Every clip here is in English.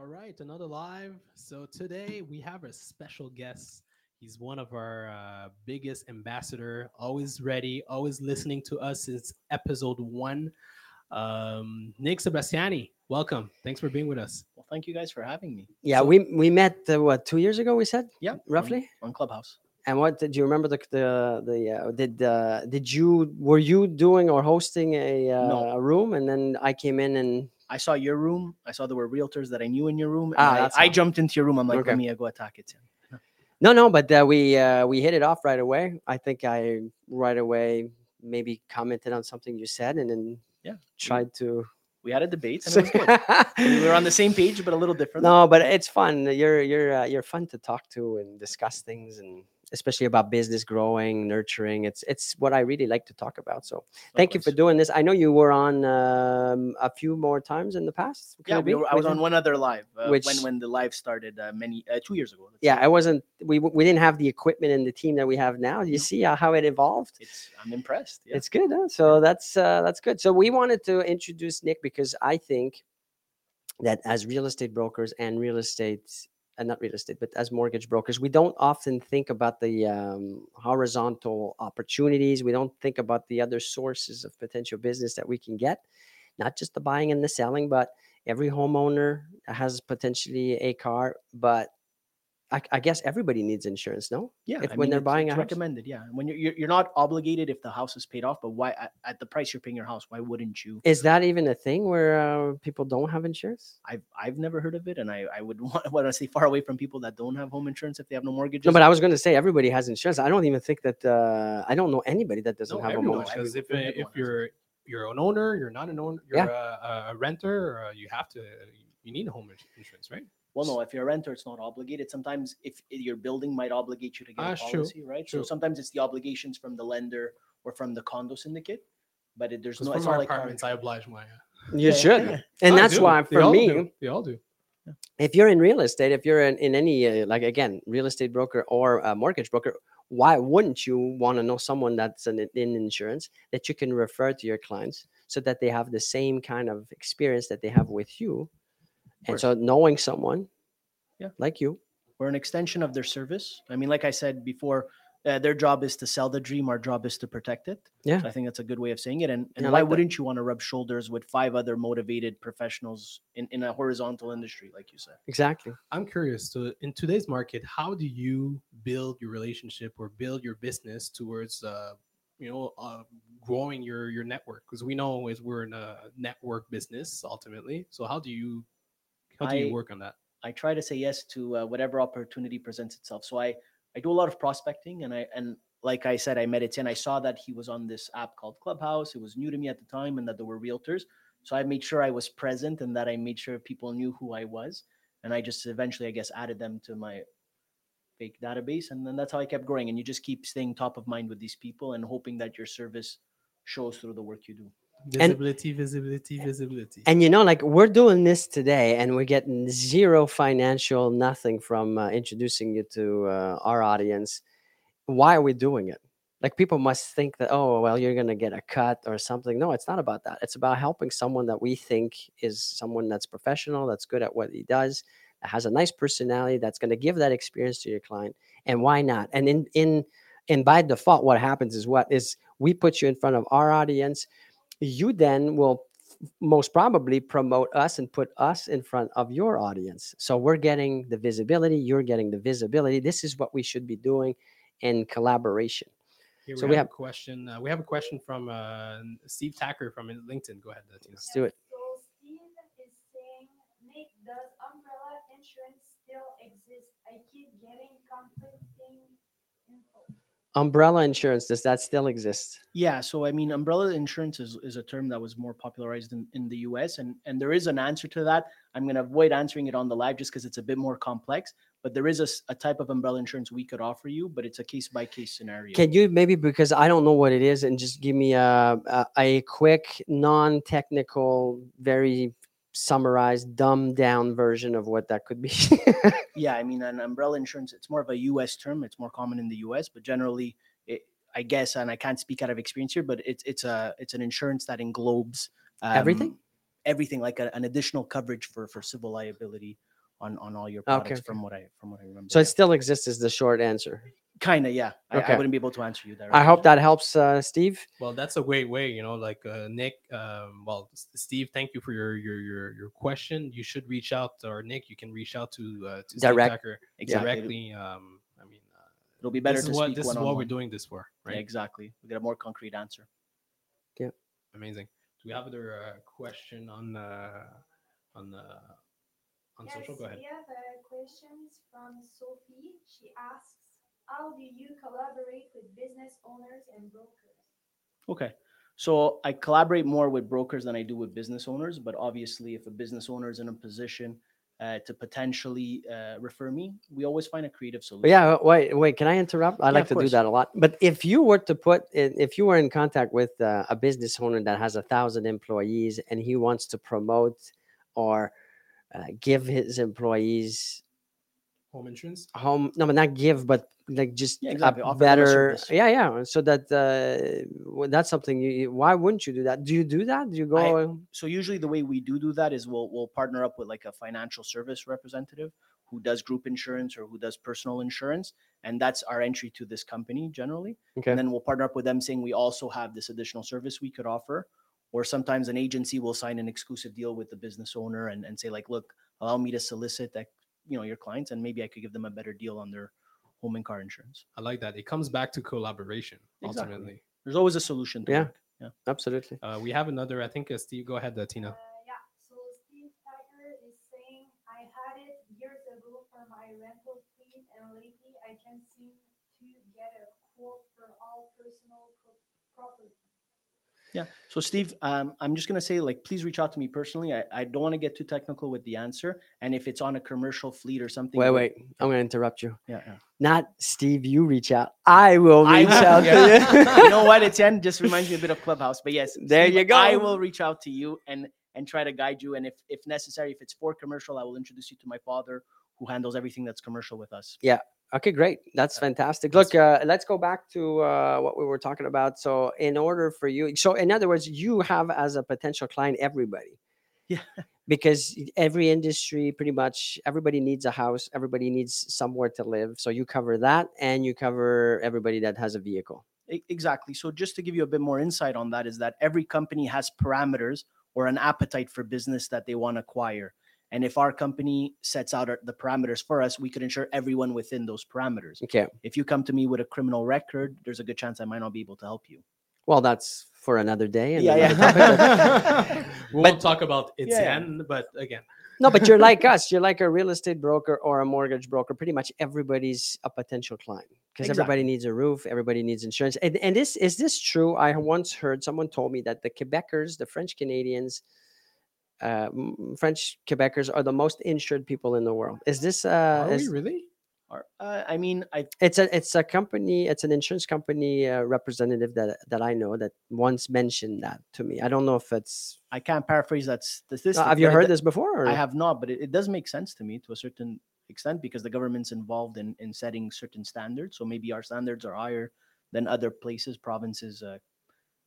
All right, another live. So today we have a special guest. He's one of our uh, biggest ambassador, always ready, always listening to us since episode one. Um, Nick Sebastiani, welcome. Thanks for being with us. Well, thank you guys for having me. Yeah, So- we we met uh, what two years ago? We said Yeah, on- roughly. on, Clubhouse. And what did you remember the the the uh, did uh, did you were you doing or hosting a uh, No. a room and then I came in and I saw your room. I saw there were realtors that I knew in your room. Ah, I, I jumped into your room. I'm like, Okay. let me uh, go attack it. no no but uh, we uh, we hit it off right away. I think I right away maybe commented on something you said and then Yeah, tried to. We had a debate, and it was good. we were on the same page, but a little different. no, but it's fun. You're you're uh, you're fun to talk to and discuss things and especially about business growing, nurturing. It's it's what I really like to talk about. So thank you for doing this. I know you were on um, a few more times in the past. Could Yeah, we were, I was on one other live uh, when Which- when the live started uh, many uh, two years ago. Yeah, say. I wasn't. We we didn't have the equipment and the team that we have now. You see how it evolved. It's I'm impressed. Yeah. It's good. Huh? So that's uh, that's good. So we wanted to introduce Nick because I think that as real estate brokers and real estate, uh, not real estate, but as mortgage brokers, we don't often think about the um, horizontal opportunities. We don't think about the other sources of potential business that we can get, not just the buying and the selling, but every homeowner has potentially a car. But I, I guess everybody needs insurance, no? yeah, if- I when mean, they're it's- buying it's a house? recommended. Yeah, when you're, you're you're not obligated if the house is paid off, but why at, at the price you're paying your house, why wouldn't you? Is that even a thing where uh, people don't have insurance? I've I've never heard of it, and I I would want, want to stay far away from people that don't have home insurance if they have no mortgages. No, but I was going to say everybody has insurance. I don't even think that uh, I don't know anybody that doesn't No, have a everyone, home. everyone. because if, uh, if everyone has it. you're you're an owner, you're not an owner, you're Yeah. a, a renter, uh, you have to, you need a home insurance, right? Well, no, if you're a renter, it's not obligated. Sometimes if your building might obligate you to get Ah, a true, policy, right? true. So sometimes it's the obligations from the lender or from the condo syndicate, but it, there's no. from It's our not like car apartments, I oblige my. Uh, You Yeah, should, and I that's do. why for all me, they all do. if you're in real estate, if you're in, in any uh, like again real estate broker or a mortgage broker, why wouldn't you want to know someone that's in, in insurance that you can refer to your clients so that they have the same kind of experience that they have with you, and course. so knowing someone, Yeah. like you, We're an extension of their service. I mean, like I said before, uh, their job is to sell the dream. Our job is to protect it. Yeah. So I think that's a good way of saying it. And, and Yeah, why like wouldn't you want to rub shoulders with five other motivated professionals in, in a horizontal industry, like you said? exactly. I'm curious. So, in today's market, how do you build your relationship or build your business towards, uh, you know, uh, growing your your network? Because we know as we're in a network business ultimately. So, how do you how do you I- work on that? I try to say yes to uh, whatever opportunity presents itself. So I I do a lot of prospecting, and I and like I said, I met Etienne. I saw that he was on this app called Clubhouse. It was new to me at the time, and that there were realtors. So I made sure I was present, and that I made sure people knew who I was. And I just eventually, I guess, added them to my fake database, and then that's how I kept growing. And you just keep staying top of mind with these people and hoping that your service shows through the work you do. Visibility, visibility, visibility. And you know, like we're doing this today, and we're getting zero financial nothing from uh, introducing you to uh, our audience. Why are we doing it? Like people must think that, oh, well, you're gonna get a cut or something. No, it's not about that. It's about helping someone that we think is someone that's professional, that's good at what he does, that has a nice personality, that's gonna give that experience to your client. And why not? And in in and by default, what happens is what is we put you in front of our audience you then will most probably promote us and put us in front of your audience. So we're getting the visibility, you're getting the visibility. This is what we should be doing in collaboration. Here so we, we have, have- a question. Uh, we have a question from uh, Steve Tacker from LinkedIn. Go ahead, Tina. Let's do it. So Steve is saying, Nick, does umbrella insurance still exist? I keep getting conflicting info. Umbrella insurance, does that still exist? Yeah, so I mean, umbrella insurance is, is a term that was more popularized in, in the US, and, and there is an answer to that. I'm going to avoid answering it on the live just because it's a bit more complex, but there is a, a type of umbrella insurance we could offer you, but it's a case by case scenario. Can you maybe because I don't know what it is and just give me a a, a quick non-technical very summarized dumbed down version of what that could be. yeah, I mean, an umbrella insurance, it's more of a US term. It's more common in the US, but generally, it, I guess, and I can't speak out of experience here, but it's it's a it's an insurance that englobes Everything? um, everything like a, an additional coverage for for civil liability on on all your products okay. from what I from what I remember. So it still exists is the short answer. Kind of yeah. I, Okay. I wouldn't be able to answer you there. I hope that helps, uh, Steve. Well, that's a great way, you know. Like uh, Nick, um, well, Steve, thank you for your your your your question. You should reach out, or Nick, you can reach out to uh, to Direct. Steve Tucker Exactly. directly. Um, I mean, uh, It'll be better this to is what speak this is what one-on-one. we're doing this for, Yeah, right? exactly. We get a more concrete answer. Yeah. Amazing. Do we have other uh, question on uh, on uh, on social? Go ahead. We have uh, questions from Sophie. She asks, how do you collaborate with business owners and brokers? Okay. So I collaborate more with brokers than I do with business owners, but obviously, if a business owner is in a position uh, to potentially uh, refer me, we always find a creative solution. But yeah, wait, wait. Can I interrupt? I Yeah, like of to do that a lot. But if you were to put, in, if you were in contact with uh, a business owner that has a thousand employees and he wants to promote or uh, give his employees Home insurance. home, no, but not give, but like just Yeah, exactly. A better, yeah, yeah. So that uh, well, that's something. You, why wouldn't you do that? Do you do that? Do you go? so usually the way we do do that is we'll we'll partner up with like a financial service representative who does group insurance or who does personal insurance and that's our entry to this company generally okay. and then we'll partner up with them saying we also have this additional service we could offer or sometimes an agency will sign an exclusive deal with the business owner and, and say like look allow me to solicit that you know your clients and maybe i could give them a better deal on their home and car insurance I like that. It comes back to collaboration Exactly. ultimately. there's always a solution to Yeah. work. Absolutely. Uh, we have another. I think uh, Steve. Go ahead, uh, Tina. Uh, yeah, so Steve Tiger is saying, I had it years ago for my rental fleet, and lately I can't seem to get a quote for all personal property. Yeah. So Steve, um, I'm just gonna say, like, please reach out to me personally. I, I don't want to get too technical with the answer. And if it's on a commercial fleet or something, Wait, with- wait. I'm going to interrupt you. Yeah. yeah. Not Steve. You reach out. I will reach will, out yeah. to you. you know what? Etienne just reminds me a bit of Clubhouse. But yes, There Steve, you go. I will reach out to you and and try to guide you. And if if necessary, if it's for commercial, I will introduce you to my father, who handles everything that's commercial with us. Okay, great. That's fantastic. Look, uh, let's go back to uh, what we were talking about. So, in order for you, so in other words, you have as a potential client everybody. Yeah. Because every industry, pretty much everybody needs a house, everybody needs somewhere to live. So, you cover that and you cover everybody that has a vehicle. Exactly. So just to give you a bit more insight on that is that every company has parameters or an appetite for business that they want to acquire. And if our company sets out our- the parameters for us, we could ensure everyone within those parameters. Okay. If you come to me with a criminal record, there's a good chance I might not be able to help you. Well, that's for another day. And Yeah, another yeah. topic, we won't talk about Yeah, its yeah. end, but again, no, but you're like us. You're like a real estate broker or a mortgage broker. Pretty much everybody's a potential client because everybody needs a roof, everybody needs insurance. And, and this is this true? I once heard someone told me that the Quebecers, the French Canadians, uh, French Quebecers are the most insured people in the world. Is this? Uh, are we really? Or, uh, I mean, I it's a it's a company. It's an insurance company uh, representative that that I know that once mentioned that to me. I don't know if it's. I can't paraphrase that statistic. Uh, have you it heard this before? Or? I have not, but it, it does make sense to me to a certain extent because the government's involved in, in setting certain standards. So maybe our standards are higher than other places, provinces, uh,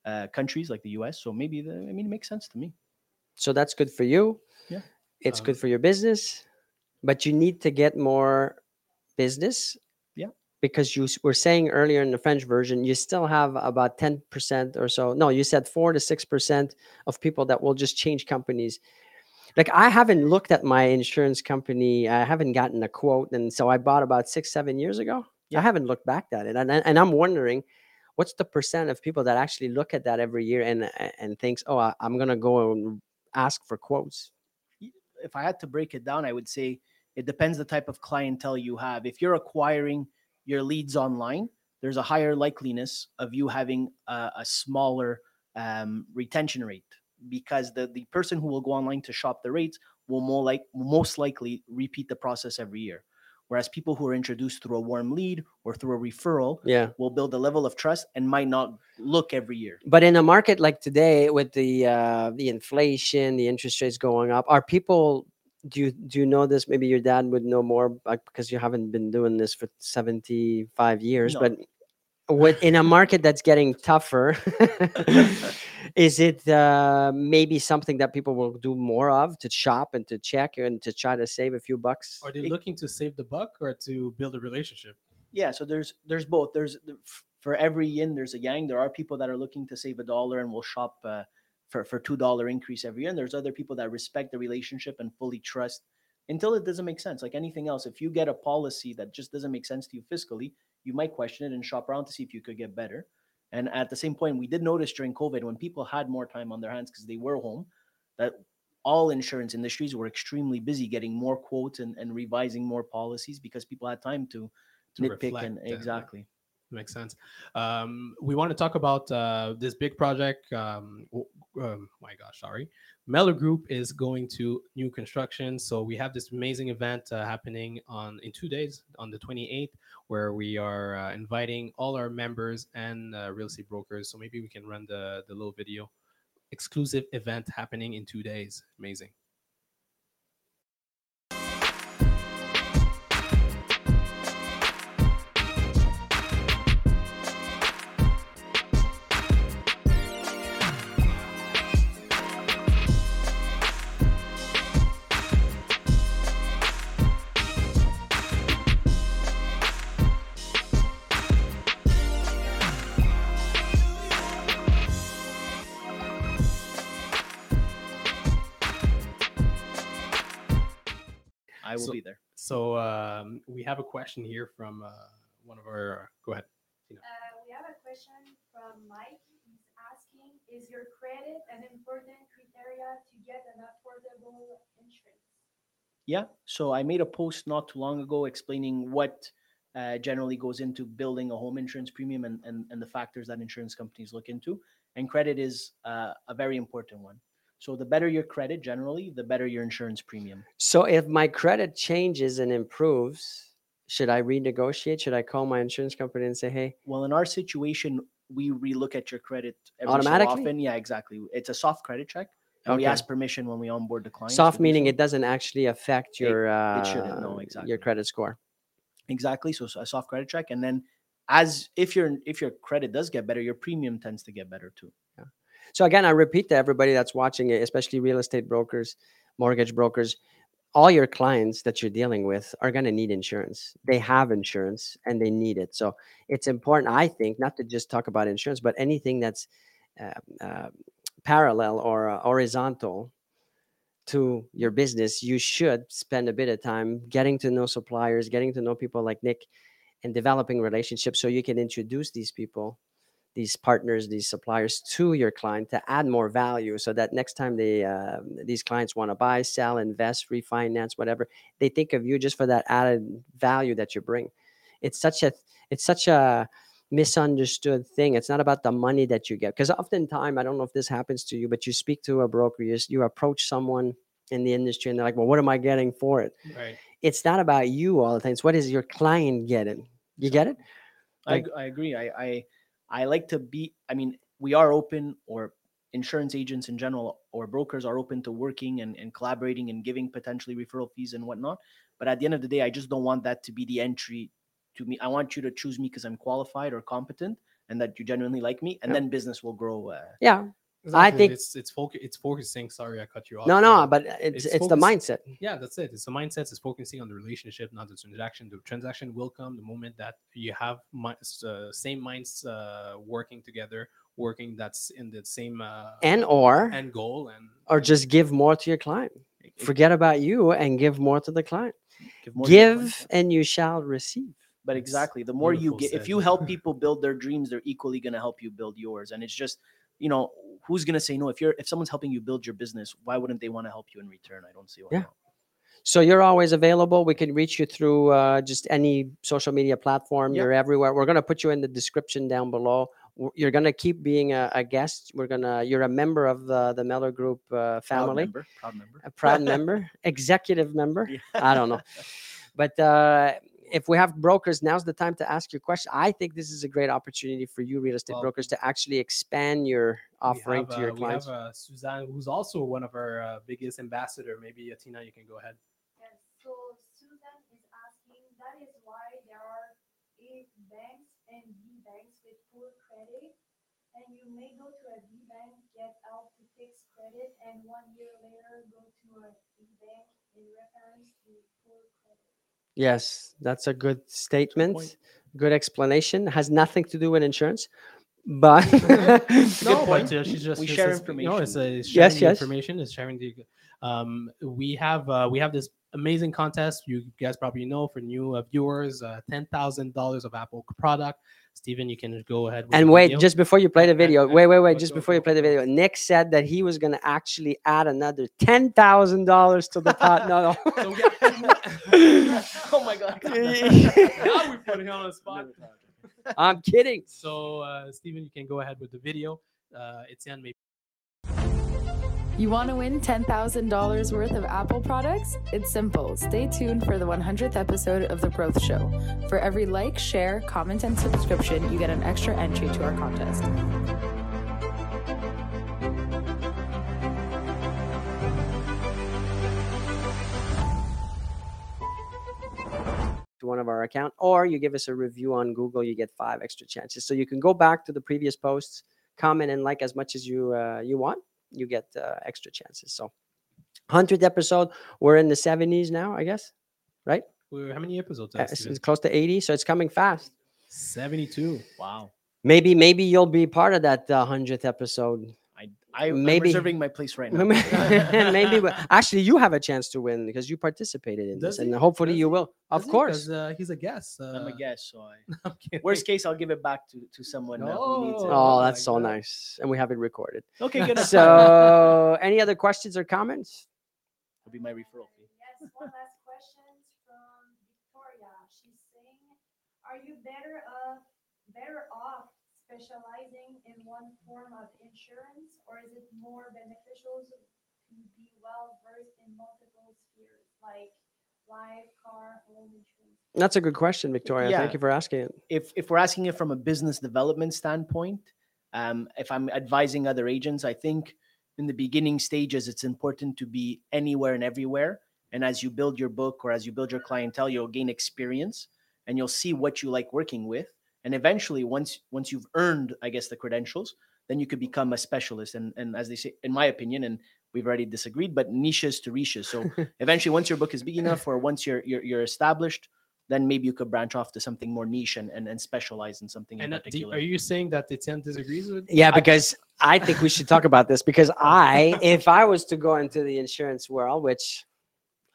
uh, countries like the US. So maybe the, I mean, it makes sense to me. So that's good for you. Yeah. It's Um, good for your business, but you need to get more business. Yeah. Because you were saying earlier in the French version, you still have about 10% or so. No, you said 4 to 6% of people that will just change companies. Like I haven't looked at my insurance company. I haven't gotten a quote. And so I bought about six, seven years ago. Yeah. I haven't looked back at it. And, and and I'm wondering what's the percent of people that actually look at that every year and and thinks, oh, I'm gonna go and ask for quotes. If I had to break it down, I would say it depends the type of clientele you have. If you're acquiring your leads online, there's a higher likeliness of you having a, a smaller um, retention rate because the, the person who will go online to shop the rates will more like most likely repeat the process every year. Whereas people who are introduced through a warm lead or through a referral Yeah. will build a level of trust and might not look every year. But in a market like today, with the uh, the inflation, the interest rates going up, are people? Do you do you know this? Maybe your dad would know more because you haven't been doing this for seventy five years. No. But with in a market that's getting tougher is it uh, maybe something that people will do more of to shop and to check and to try to save a few bucks? Are they It- looking to save the buck or to build a relationship? yeah so there's there's both. There's for every yin there's a yang. There are people that are looking to save a dollar and will shop uh, for for two dollar increase every year. And there's other people that respect the relationship and fully trust until it doesn't make sense. Like anything else if you get a policy that just doesn't make sense to you fiscally you might question it and shop around to see if you could get better. And at the same point we did notice during covid when people had more time on their hands because they were home that all insurance industries were extremely busy getting more quotes and, and revising more policies because people had time to To nitpick and and- exactly Makes sense. Um, we want to talk about uh, this big project. Um, um, my gosh, sorry. Mellor Group is going to new construction, so we have this amazing event uh, happening on in two days, on the 28th, where we are uh, inviting all our members and uh, real estate brokers. So maybe we can run the the little video. Exclusive event happening in two days. Amazing. I will So- be there So um, we have a question here from uh, one of our. go ahead. Uh, we have a question from Mike. He's asking, is your credit an important criteria to get an affordable insurance? Yeah. So I made a post not too long ago explaining what uh, generally goes into building a home insurance premium and, and, and the factors that insurance companies look into. And credit is uh, a very important one. So the better your credit, generally, the better your insurance premium. so if my credit changes and improves should i renegotiate should i call my insurance company and say hey Well, in our situation, we relook at your credit every Automatically? So often. Yeah, exactly. It's a soft credit check. And we ask permission when we onboard the client. soft meaning it doesn't actually affect your uh, it shouldn't, no, exactly. your credit score exactly. So, so a soft credit check, and then as if your if your credit does get better, your premium tends to get better too. So again, I repeat to everybody that's watching it, especially real estate brokers, mortgage brokers, all your clients that you're dealing with are going to need insurance. They have insurance and they need it. So it's important, I think, not to just talk about insurance, but anything that's uh, uh, parallel or uh, horizontal to your business, you should spend a bit of time getting to know suppliers, getting to know people like Nick, and developing relationships so you can introduce these people these partners, these suppliers to your client to add more value so that next time they uh, these clients want to buy, sell, invest, refinance, whatever, they think of you just for that added value that you bring. It's such a it's such a misunderstood thing. It's not about the money that you get because oftentimes I don't know if this happens to you, but you speak to a broker, you, you approach someone in the industry and they're like, "Well, what am I getting for it?" Right. It's not about you all the time. It's what is your client getting? You get it? I, Like- ag- I agree. I, I I like to be. I mean, we are open, or insurance agents in general, or brokers are open to working and, and collaborating and giving potentially referral fees and whatnot. But at the end of the day, I just don't want that to be the entry to me. I want you to choose me because I'm qualified or competent, and that you genuinely like me, and Yep. then business will grow. Uh, Yeah. Exactly. think- it's it's foc- it's focusing. Sorry, I cut you off. No, no, but it's it's it's, the mindset. yeah that's it it's the mindset it's focusing on the relationship not the transaction the transaction will come the moment that you have mi- s- uh, same minds uh, working together working that's in the same uh, And or end goal and or just give more to your client. it- it- Forget about you and give more to the client. give more to your client, Give yeah. and you shall receive. But exactly, the more you beautiful get, if you help people build their dreams, they're equally going to help you build yours. And it's just, you know, who's to say no? If you're, if someone's helping you build your business, why wouldn't they want to help you in return? I don't see why. Yeah. not. So you're always available. We can reach you through uh, just any social media platform. Yeah. You're everywhere. We're gonna put you in the description down below. You're gonna keep being a, a guest. We're gonna. You're a member of the the Mellor Group uh, Proud family, member, proud member. a proud member, executive member. Yeah. I don't know. But uh, if we have brokers, now's the time to ask your question. I think this is a great opportunity for you, real estate Well, brokers, to actually expand your offering have, to your uh, clients. we have uh, suzanne who's also one of our uh, biggest ambassador maybe Atina, you can go ahead Yes, so Suzanne is asking, that is why there are A banks and B banks with poor credit. And you may go to a B bank, get help to fix credit, and one year later go to a B bank in reference to poor credit. Yes, that's a good statement. point. Good explanation. Has nothing to do with insurance, but no, point. but she's just We it's share just- No, it's, it's sharing Yes, yes. information. It's sharing the. Um, we have uh, we have this amazing contest. You guys probably know for new uh, viewers, uh, ten thousand dollars of Apple product. Steven, you can go ahead. With and wait, video. just before you play the video, wait, wait, wait, just before you play the video, Nick said that he was going to actually add another ten thousand dollars to the pot. No, no. oh my god. now we put him on the spot. I'm kidding. So, uh, Steven, you can go ahead with the video. Uh, Etienne, maybe. You want to win $10,000 worth of Apple products? It's simple. Stay tuned for the 100th episode of The Growth Show. For every like, share, comment, and subscription, you get an extra entry to our contest. to one of our account or you give us a review on google you get five extra chances so you can go back to the previous posts comment and like as much as you uh, you want you get uh, extra chances so 100th episode we're in the 70s now i guess right how many episodes? Uh, it's, close to 80 so it's coming fast Seventy-two. Wow. maybe maybe you'll be part of that uh, 100th episode I I am Maybe- reserving my place right now. maybe but actually you have a chance to win because you participated in Does this and hopefully Does you he? will of Does he? uh, he's a guest. Uh, I'm a guest, so I. I'm. Worst case, I'll give it back to to someone who needs it. No. oh that's my so God. nice and we have it recorded Okay, good. so any other questions or comments It'll be my referral fee. Yes, one last question from Victoria. She's saying, are you better off, better off specializing in one form of insurance, or is it more beneficial to to be well versed in multiple spheres, like life, car, home insurance? That's a good question, Victoria. Yeah. Thank you for asking it. if if we're asking it from a business development standpoint, um, if I'm advising other agents, I think in the beginning stages it's important to be anywhere and everywhere. And as you build your book or as you build your clientele, you'll gain experience and you'll see what you like working with. And eventually, once once you've earned, I guess, the credentials, then you could become a specialist. And and as they say, in my opinion, and we've already disagreed, but niches to riches. So eventually, once your book is big enough, or once you're you're, you're established, then maybe you could branch off to something more niche and and, and specialize in something in And uh, do, particular. are you saying that the 10 disagrees with? Yeah, because I think we should talk about this because I, if I was to go into the insurance world, which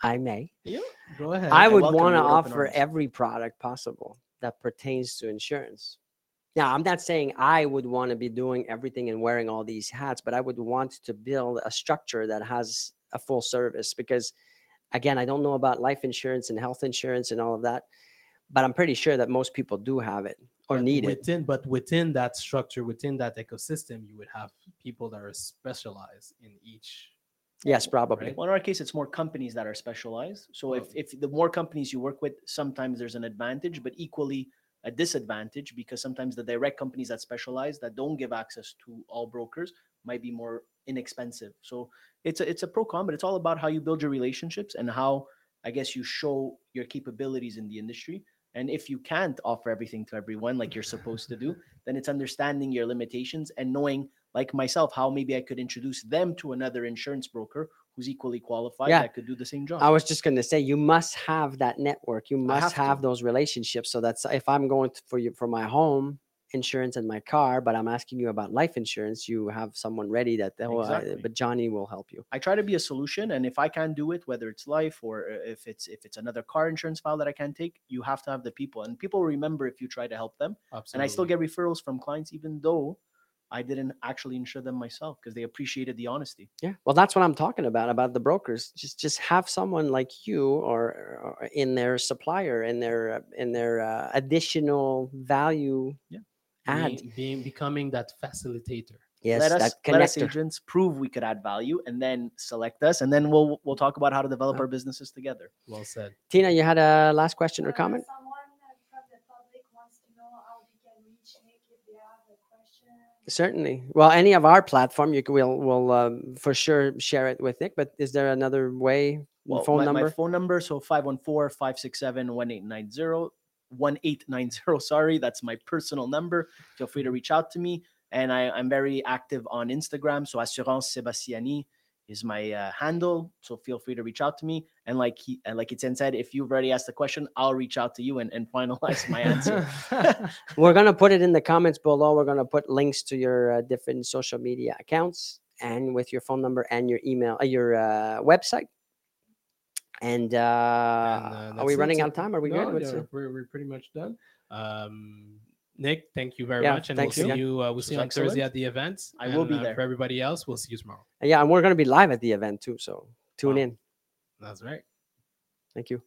I may, yeah, Go ahead. I would want to you with open offer every product possible that pertains to insurance. Now, I'm not saying I would want to be doing everything and wearing all these hats, but I would want to build a structure that has a full service because, again, I don't know about life insurance and health insurance and all of that, but I'm pretty sure that most people do have it or But need it. within, But within that structure, within that ecosystem, you would have people that are specialized in each. Yes, probably. Well, in our case, it's more companies that are specialized. So if, oh. if the more companies you work with, sometimes there's an advantage, but equally a disadvantage because sometimes the direct companies that specialize that don't give access to all brokers might be more inexpensive. So it's a it's a pro con, but it's all about how you build your relationships and how I guess you show your capabilities in the industry. And if you can't offer everything to everyone like you're supposed to do, then it's understanding your limitations and knowing, like myself, how maybe I could introduce them to another insurance broker who's equally qualified Yeah. that could do the same job. I was just going to say you must have that network. You must have have, those relationships. So that's if I'm going to, for you for my home insurance and my car, but I'm asking you about life insurance, you have someone ready that oh, I- Exactly. but Johnny will help you. I try to be a solution, and if I can't do it, whether it's life or uh, if it's if it's another car insurance file that I can't take, you have to have the people, and people remember if you try to help them. Absolutely. And I still get referrals from clients, even though I didn't actually insure them myself because they appreciated the honesty. Yeah. Well, that's what I'm talking about about the brokers. Just just have someone like you or, or in their supplier in their uh, in their uh, additional value Yeah. add. being, being becoming that facilitator. Yes, let us that let us agents prove we could add value, and then select us, and then we'll we'll talk about how to develop Uh, our businesses together. Well said. Tina, you had a last question or comment? Someone uh, from the public wants to know how they can reach Nick if they have a question. Certainly. Well, any of our platform, you can, we'll we'll um, for sure share it with Nick. But is there another way? Well, phone my, number. my phone number so 514-567-1890 1890. Sorry, that's my personal number. Feel free to reach out to me. And I, I'm very active on Instagram. So Assurance Sebastiani is my uh, handle. So feel free to reach out to me. And like he, and like Etienne said, if you've already asked a question, I'll reach out to you and, and finalize my answer. We're gonna put it in the comments below. We're gonna put links to your uh, different social media accounts and with your phone number and your email, uh, your uh, website. And, uh, And, uh, are we running So- out of time? Are we No, good? Yeah, we're, we're pretty much done. Um, Nick, thank you very Yeah, much, and we'll see again. you. Uh, we'll see you was on Thursday at the event. I will and, be uh, there. For everybody else, we'll see you tomorrow. yeah, and we're gonna be live at the event too. So tune Wow. in. That's right. Thank you.